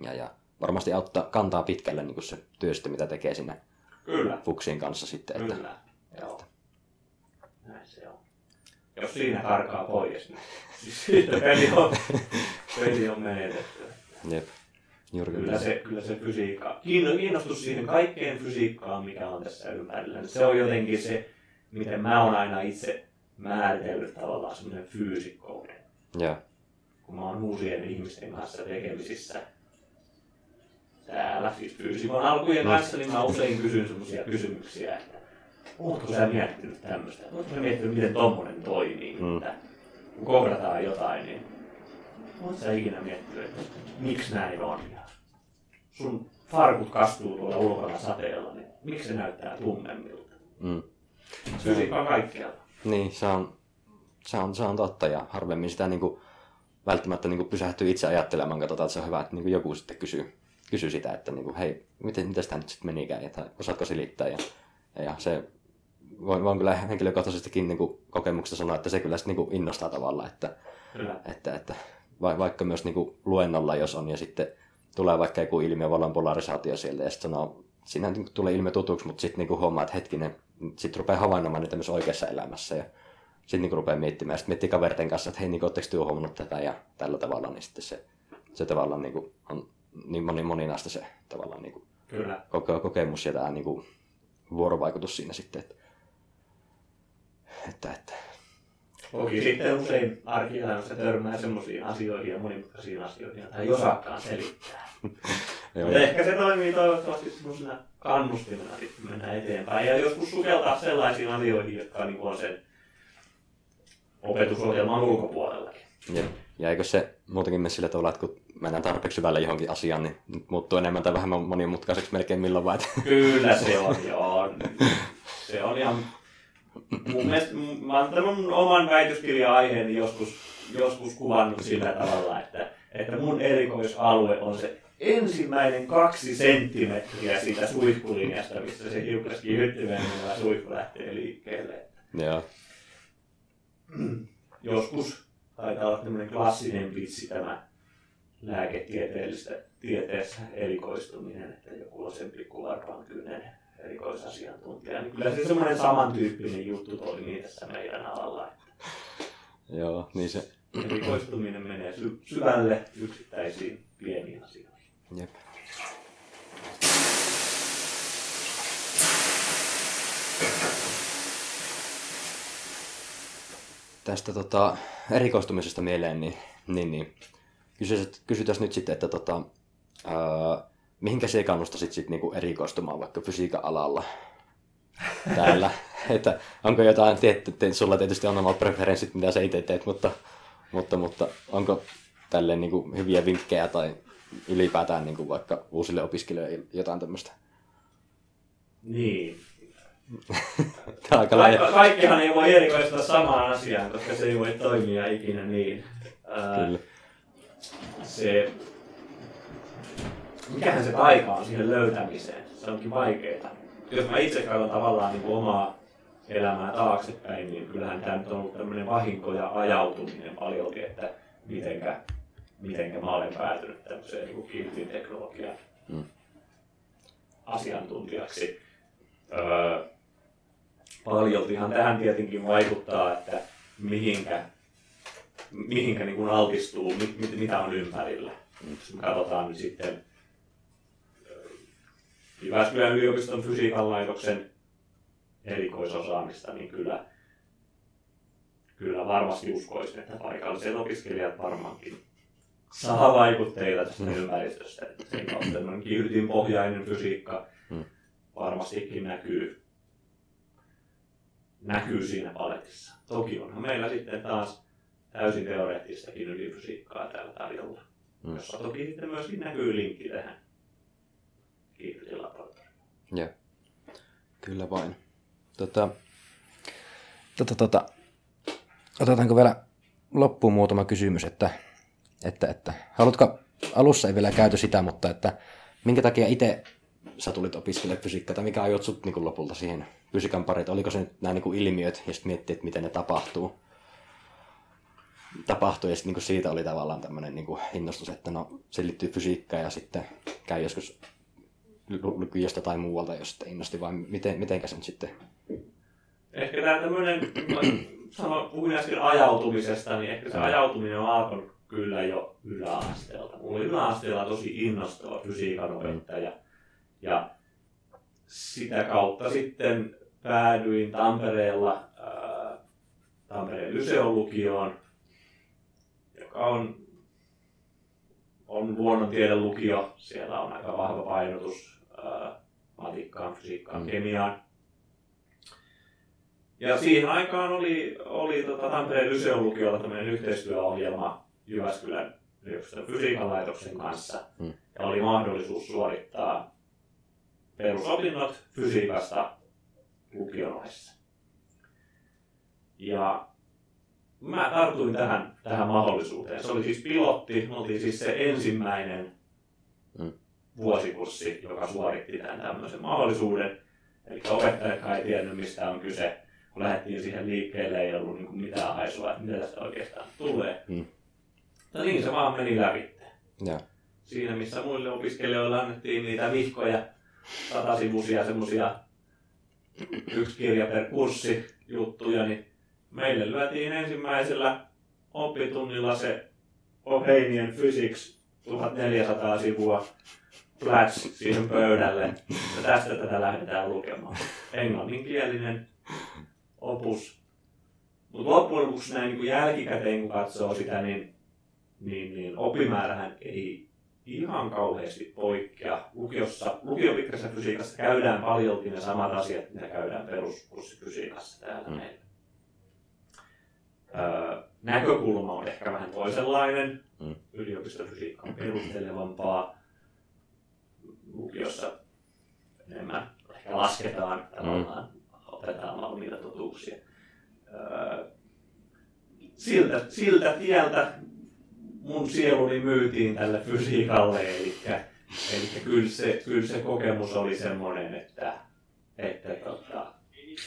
ja, ja varmasti auttaa, kantaa pitkälle niin kuin se työ sitten, mitä tekee sinne Kyllä, fuksien kanssa sitten. Että, kyllä. Joo. Näin se on. Jos siinä karkaa pois, niin siis (laughs) siitä peli on, peli on menetetty. jep, juuri Kyllä se, kyllä se fysiikka, kiinno- kiinnostus siihen kaikkeen fysiikkaan, mikä on tässä ympärillä, niin se on jotenkin se, miten mä oon aina itse määritellyt tavallaan semmoinen fyysikkouden. Joo, Kun mä oon uusien ihmisten kanssa tekemisissä täällä, siis fyysikon alkujen kanssa, niin mä usein kysyn semmoisia kysymyksiä, että ootko sä miettinyt tämmöistä? Ootko sä miettinyt, miten tommonen toimii? Mm. Että kun kohdataan jotain, niin ootko sä ikinä miettinyt, että miksi näin on? Sun farkut kastuu tuolla ulkona sateella, niin miksi se näyttää tummemmilta? mm. Fysiikka on kaikkialla. Niin, se on, se on, se on totta ja harvemmin sitä niin kuin, välttämättä niin kuin pysähtyy itse ajattelemaan, katsotaan, että se on hyvä, että niin kuin joku sitten kysyy, kysyy sitä, että niin kuin, hei, miten, miten tämä nyt sitten menikään, ja, tai osaatko selittää, ja, ja se, voin, voin kyllä henkilökohtaisestikin niin kuin, kokemuksesta sanoa, että se kyllä sitten niin kuin, innostaa tavallaan, että, Kyllä. että, että va, vaikka myös niin kuin, luennolla jos on, ja sitten tulee vaikka joku ilmiö, vallan polarisaatio sieltä, ja sitten sanoo, siinä niin tulee ilmiö tutuksi, mutta sitten niin huomaa, että hetkinen, sitten rupeaa havainnoimaan niitä myös oikeassa elämässä, ja sitten niin rupeaa miettimään, sitten miettii kaverten kanssa, että hei, niin oletteko työ huomannut tätä ja tällä tavalla, niin sitten se, se tavallaan niin kuin, on niin moni, moninaista se tavallaan niin kuin, Kyllä. koke, kokemus ja tämä niin kuin, vuorovaikutus siinä sitten, että, että, että Toki sitten usein arkielämässä törmää semmoisiin asioihin ja monimutkaisiin asioihin, joita ei osaakaan selittää. (laughs) Mutta ehkä se toimii toivottavasti semmoisena kannustimena mennä eteenpäin. Ja joskus sukeltaa sellaisiin asioihin, jotka niin on sen opetusohjelman ulkopuolellakin. ja, ja eikö se muutenkin mene sillä tavalla, että kun mennään tarpeeksi syvälle johonkin asiaan, niin muuttuu enemmän tai vähemmän monimutkaiseksi melkein milloin vaan, että Kyllä se on, joo. Se on ihan... Mun mielestä, mä oon tämän oman väitöskirja-aiheeni joskus, joskus kuvannut sillä tavalla, että, että mun erikoisalue on se ensimmäinen kaksi senttimetriä siitä suihkulinjasta, missä se hiukkaskin hyttymenemään suihku lähtee liikkeelle. joo, (clears throat) Joskus taitaa olla tämmöinen klassinen vitsi tämä lääketieteellistä tieteessä erikoistuminen, että joku on sen pikkuvarpaan kynnen erikoisasiantuntija. Niin kyllä se semmoinen samantyyppinen juttu toimii tässä meidän alalla. että joo, niin se, Erikoistuminen menee sy- syvälle yksittäisiin pieniin asioihin. jep. Tästä tota, erikoistumisesta mieleen, niin, niin, niin kysytäs, kysytäs nyt sitten, että tota, ää, mihinkä se kannustasit sit niinku erikoistumaan vaikka fysiikan alalla täällä? (laughs) että onko jotain, tiedät, että sulla tietysti on omat preferenssit, mitä sä itse teet, mutta, mutta, mutta onko tälle niinku hyviä vinkkejä tai ylipäätään niinku vaikka uusille opiskelijoille jotain tämmöistä? Niin. (laughs) Tämä on aika laaja. Ka- kaikkihan ei voi erikoistua samaan asiaan, koska se ei voi toimia ikinä niin. Ää, Kyllä. se, mikähän se taika on siihen löytämiseen. Se onkin vaikeaa. Jos mä itse katson tavallaan niin kuin omaa elämää taaksepäin, niin kyllähän tämä nyt on ollut tämmöinen vahinko ja ajautuminen paljolti, että mitenkä, mitenkä mä olen päätynyt tämmöiseen niin kiltin teknologian Mm. asiantuntijaksi. Öö, paljoltihan tähän tietenkin vaikuttaa, että mihinkä, mihinkä niin kuin altistuu, mit, mit, mitä on ympärillä. Jos me katsotaan nyt sitten Jyväskylän yliopiston fysiikan laitoksen erikoisosaamista, niin kyllä, kyllä varmasti uskoisin, että paikalliset opiskelijat varmaankin saa vaikutteita tästä ympäristöstä. Että Sen kautta tämmöinen pohjainen fysiikka Mm. varmastikin näkyy, näkyy siinä paletissa. Toki onhan meillä sitten taas täysin teoreettistakin ydinfysiikkaa täällä tarjolla, Mm. jossa toki sitten myöskin näkyy linkki tähän kiihdytinlaboratorioon. Joo. Kyllä vain. Tota, tota, tota, otetaanko vielä loppuun muutama kysymys, että, että, että haluatko, alussa ei vielä käyty sitä, mutta että minkä takia itse sä tulit opiskelemaan fysiikkaa, tai mikä ajot sut niin lopulta siihen fysiikan parit? Oliko se nyt nämä niin ilmiöt, ja sitten miettii, että miten ne tapahtuu? Tapahtuu, ja sitten niin siitä oli tavallaan tämmöinen niin innostus, että no, se liittyy fysiikkaan, ja sitten käy joskus lukiosta tai muualta, jos sitten innosti, vai miten, mitenkä se nyt sitten? Ehkä tämä tämmöinen, sano, puhuin äsken ajautumisesta, niin ehkä se ajautuminen on alkanut kyllä jo yläasteelta. Mulla oli yläasteella tosi innostava fysiikan opettaja. Ja sitä kautta sitten päädyin Tampereella ää, Tampereen Lyseolukioon, joka on, on luonnontiedelukio. Siellä on aika vahva painotus matikkaan, fysiikkaan, mm. kemiaan. Ja siihen aikaan oli, oli tota Tampereen Lyseolukiolla tämmöinen yhteistyöohjelma Jyväskylän yliopiston fysiikan laitoksen kanssa. Mm. Ja oli mahdollisuus suorittaa perusopinnot fysiikasta lukionoissa. Ja mä tartuin tähän, tähän mahdollisuuteen. Se oli siis pilotti, me oltiin siis se ensimmäinen mm. Vuosikurssi, joka suoritti tämän tämmöisen mahdollisuuden. Eli opettajat ei tiennyt, mistä on kyse. Kun lähdettiin siihen liikkeelle, ei ollut niin mitään haisua, että mitä tästä oikeastaan tulee. Mm. Ja niin se vaan meni läpi. Ja. Siinä missä muille opiskelijoille annettiin niitä vihkoja, satasivuisia semmoisia yksi kirja per kurssi juttuja, niin meille lyötiin ensimmäisellä oppitunnilla se Ohanian Physics 1400 sivua flats siihen pöydälle. Ja tästä tätä lähdetään lukemaan. Englanninkielinen opus. Mutta loppujen lopuksi näin niin jälkikäteen kun katsoo sitä, niin, niin, niin opimäärähän ei ihan kauheasti poikkea. Lukiossa, lukiopitkässä fysiikassa käydään paljolti ne samat asiat, mitä käydään peruskurssifysiikassa täällä mm. meillä. Öö, näkökulma on ehkä vähän toisenlainen. Mm. Yliopistofysiikka on perustelevampaa. Lukiossa enemmän ehkä lasketaan tavallaan, mm. otetaan valmiita totuuksia. Öö, siltä, siltä tieltä mun sieluni myytiin tälle fysiikalle, eli, eli kyllä, se, kyllä se kokemus oli semmoinen, että, että tota,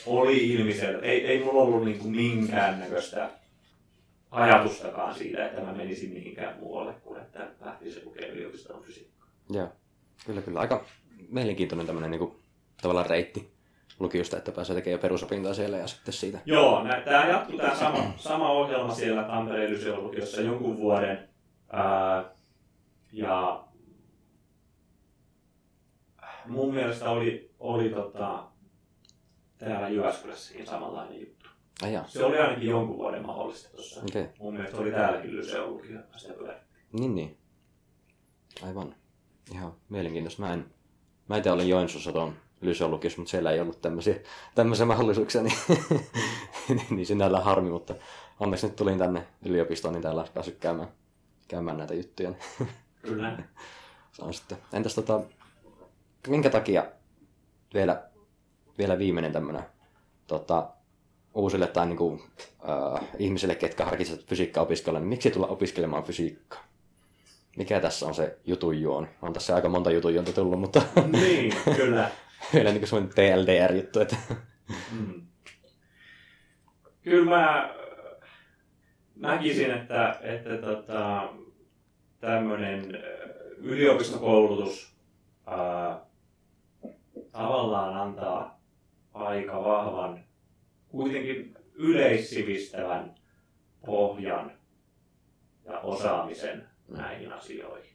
oli ilmiselvä. Ei, ei mulla ollut niin kuin minkäännäköistä ajatustakaan siitä, että mä menisin mihinkään muualle kuin että lähtisin lukemaan yliopiston fysiikkaa. Joo, kyllä kyllä. Aika mielenkiintoinen tämmöinen niin kuin, tavallaan reitti lukiosta, että pääsee tekemään perusopintoa siellä ja sitten siitä. Joo, tämä jatkuu tämä sama, sama ohjelma siellä Tampereen lukiossa jonkun vuoden. Ää, ja mun mielestä oli, oli tota, täällä Jyväskylässäkin samanlainen juttu. Ah, se oli ainakin jonkun vuoden mahdollista tuossa. Okay. Mun mielestä oli täälläkin Lyseolukio, sitä pyörittiin. Niin, niin. Aivan. Ihan mielenkiintoista. Mä en, mä itse olin Joensuussa tuon Lyseolukiossa, mutta siellä ei ollut tämmöisiä, tämmöisiä mahdollisuuksia, niin, (laughs) niin sinällään harmi, mutta onneksi nyt tulin tänne yliopistoon, niin täällä päässyt käymään käymään näitä juttuja. (laughs) Kyllä. Se on sitten. Entäs tota, minkä takia vielä, vielä viimeinen tämmöinen tota, uusille tai niin kuin, äh, ihmisille, ketkä harkitsevat fysiikkaa opiskella, niin miksi tulla opiskelemaan fysiikkaa? Mikä tässä on se jutun juon? On tässä aika monta jutun juonta tullut, mutta... (laughs) niin, kyllä. (laughs) vielä niin kuin TLDR-juttu, että... (laughs) mm. Kyllä mä näkisin, että, että tota, tämmöinen yliopistokoulutus ää, tavallaan antaa aika vahvan, kuitenkin yleissivistävän pohjan ja osaamisen näihin asioihin.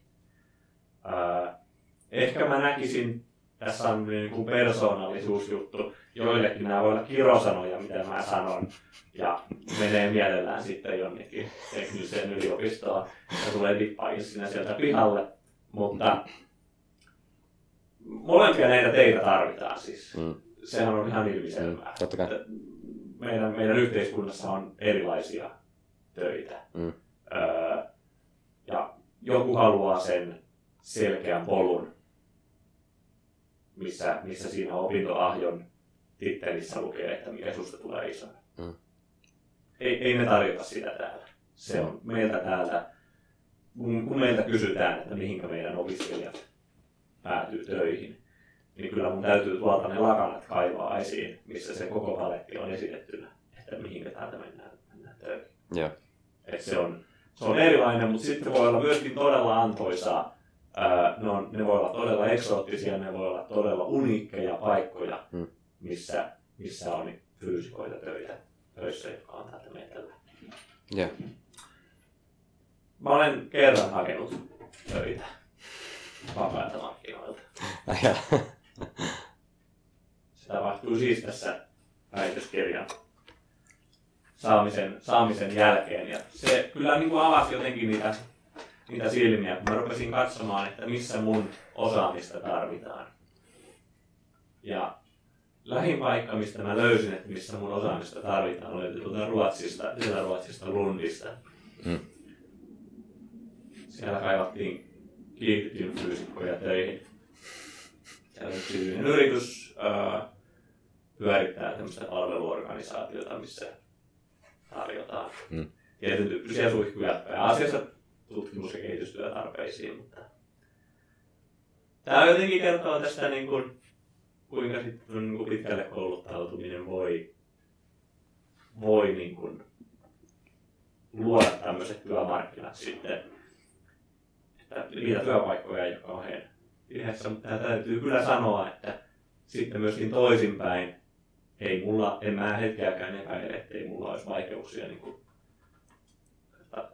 Ää, ehkä mä näkisin, tässä on niin kuin persoonallisuusjuttu, joillekin nämä voi olla kirosanoja, mitä mä sanon, ja menee mielellään sitten jonnekin tekniseen yliopistoon ja tulee dippaakin sinne sieltä pihalle. Mutta molempia näitä teitä tarvitaan siis. Mm. Sehän on ihan ilmiselvää. Mm. Meidän, meidän yhteiskunnassa on erilaisia töitä. Mm. Öö, ja joku haluaa sen selkeän polun, missä, missä siinä opintoahjon tittelissä lukee, että mikä susta tulee iso. Mm. Ei, ei me tarjota sitä täällä. Se on meiltä täältä, kun, kun meiltä kysytään, että mihinkä meidän opiskelijat päätyy töihin, niin kyllä mun täytyy tuolta ne lakanat kaivaa esiin, missä se koko paletti on esitettynä, että mihinkä täältä mennään, mennään töihin. Joo. Et se, on, se on erilainen, mutta sitten voi olla myöskin todella antoisaa. Ne, on, ne voi olla todella eksoottisia, ne voi olla todella uniikkeja paikkoja, Mm. missä, missä on fyysikoita töitä, töissä, jotka on täältä meillä. Joo. Mä olen kerran hakenut töitä vapailta markkinoilta. Se tapahtui siis tässä väitöskirjan saamisen, saamisen jälkeen. Ja se kyllä niin kuin avasi jotenkin niitä, niitä silmiä, kun mä rupesin katsomaan, että missä mun osaamista tarvitaan. Ja lähin paikka, mistä mä löysin, että missä mun osaamista tarvitaan, oli tuolta Ruotsista, Ruotsista Lundista. Mm. Siellä kaivattiin kiihdytinfyysikkoja töihin. Siellä yksityinen yritys ää, pyörittää tämmöistä palveluorganisaatiota, missä tarjotaan Mm. tietyn tyyppisiä suihkuja pääasiassa tutkimus- ja kehitystyötarpeisiin, mutta tämä jotenkin kertoo tästä niin kuin, kuinka sitten niin kuin pitkälle kouluttautuminen voi, voi niin kuin, luoda tämmöiset työmarkkinat sitten, että niitä työpaikkoja ei ole kauhean vihessä, mutta täytyy kyllä sanoa, että sitten myöskin toisinpäin, ei mulla, en mä hetkeäkään epäile, että ei mulla olisi vaikeuksia, niin kuin, että,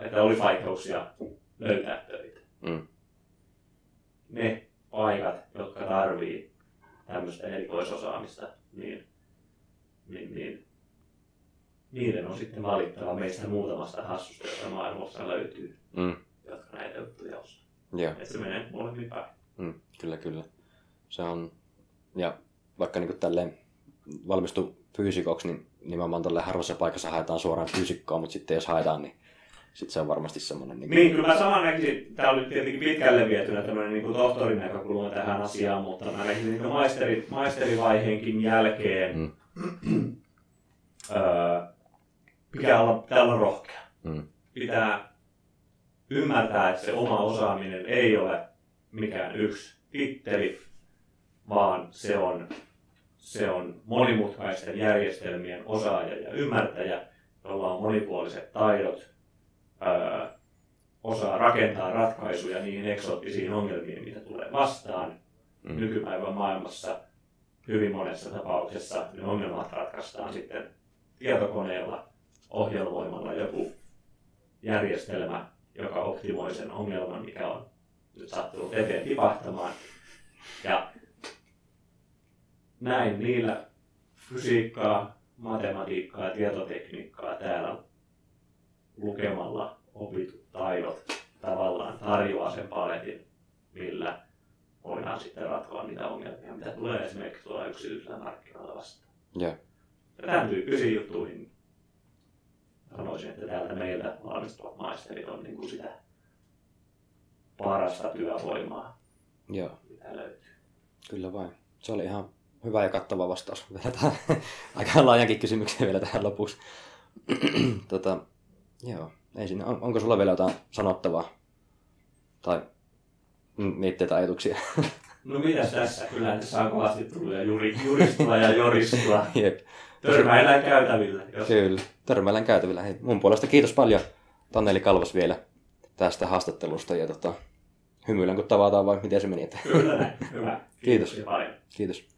että olisi vaikeuksia löytää töitä. Mm. Ne paikat, jotka tarvii tämmöistä erikoisosaamista, niin, niin, niin niiden on sitten valittava meistä muutamasta hassusta, jota maailmassa löytyy, mm. jotka näitä juttuja osaa. Joo. Että se menee molemmin päin. Mm, kyllä, kyllä. Se on, ja vaikka niin tälleen valmistu fyysikoksi, niin nimenomaan tällä harvassa paikassa haetaan suoraan fyysikkoa, mutta sitten jos haetaan, niin sitten se on varmasti semmoinen... Niin, Niin, kyllä mä saman näkisin, tämä oli tietenkin pitkälle vietynä tämmöinen niin tohtorin näkökulma tähän asiaan, mutta mä näkisin niin maisteri, maisterivaiheenkin jälkeen, Mm. (clears throat) öö, pitää, olla, pitää olla rohkea. Mm. Pitää ymmärtää, että se oma osaaminen ei ole mikään yksi titteli, vaan se on, se on monimutkaisten järjestelmien osaaja ja ymmärtäjä, jolla on monipuoliset taidot, öö, osaa rakentaa ratkaisuja niihin eksoottisiin ongelmiin, mitä tulee vastaan. Mm. Nykypäivän maailmassa hyvin monessa tapauksessa ne ongelmat ratkaistaan sitten tietokoneella, ohjelmoimalla joku järjestelmä, joka optimoi sen ongelman, mikä on nyt sattunut eteen tipahtamaan. Ja näin niillä fysiikkaa, matematiikkaa ja tietotekniikkaa täällä lukemalla opitut taidot tavallaan tarjoaa sen paletin, millä voidaan sitten ratkoa niitä ongelmia, mitä tulee esimerkiksi tuolla yksityisellä markkinoilla vastaan. Joo. Ja tämän tyyppisiin juttuihin sanoisin, että täältä meiltä valmistuvat maisterit on niin kuin sitä parasta työvoimaa, Joo, mitä löytyy. kyllä vain. Se oli ihan hyvä ja kattava vastaus. (laughs) Vielä tähän, aika laajankin kysymykseen vielä tähän lopuksi. (clears throat) tota, joo, ei siinä. On, onko sulla vielä jotain sanottavaa? Tai mietteitä ajatuksia? (laughs) No mitäs tässä? Kyllä tässä on kovasti tullut ja juri, juristua ja joristua. (laughs) Jep. Törmäillään käytävillä. Jos... Kyllä, törmäillään käytävillä. Hei, mun puolesta kiitos paljon Tanneli Kalvas vielä tästä haastattelusta ja tota, hymyilän kun tavataan vai miten se meni. Että... Kyllä näin. Hyvä. Kiitos. Paljon. Kiitos.